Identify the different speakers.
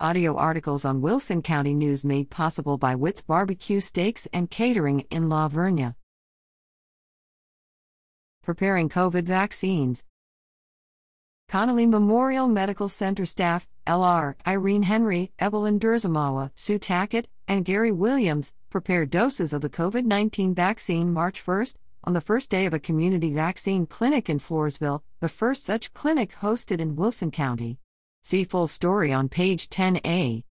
Speaker 1: Audio articles on Wilson County News made possible by Witt's Barbecue Steaks and Catering in La Vernia. Preparing COVID vaccines. Connally Memorial Medical Center staff, LR, Irene Henry, Evelyn Durzamawa, Sue Tackett, and Gary Williams, prepared doses of the COVID 19 vaccine March 1st, on the first day of a community vaccine clinic in Floresville, the first such clinic hosted in Wilson County. See full story on page 10a.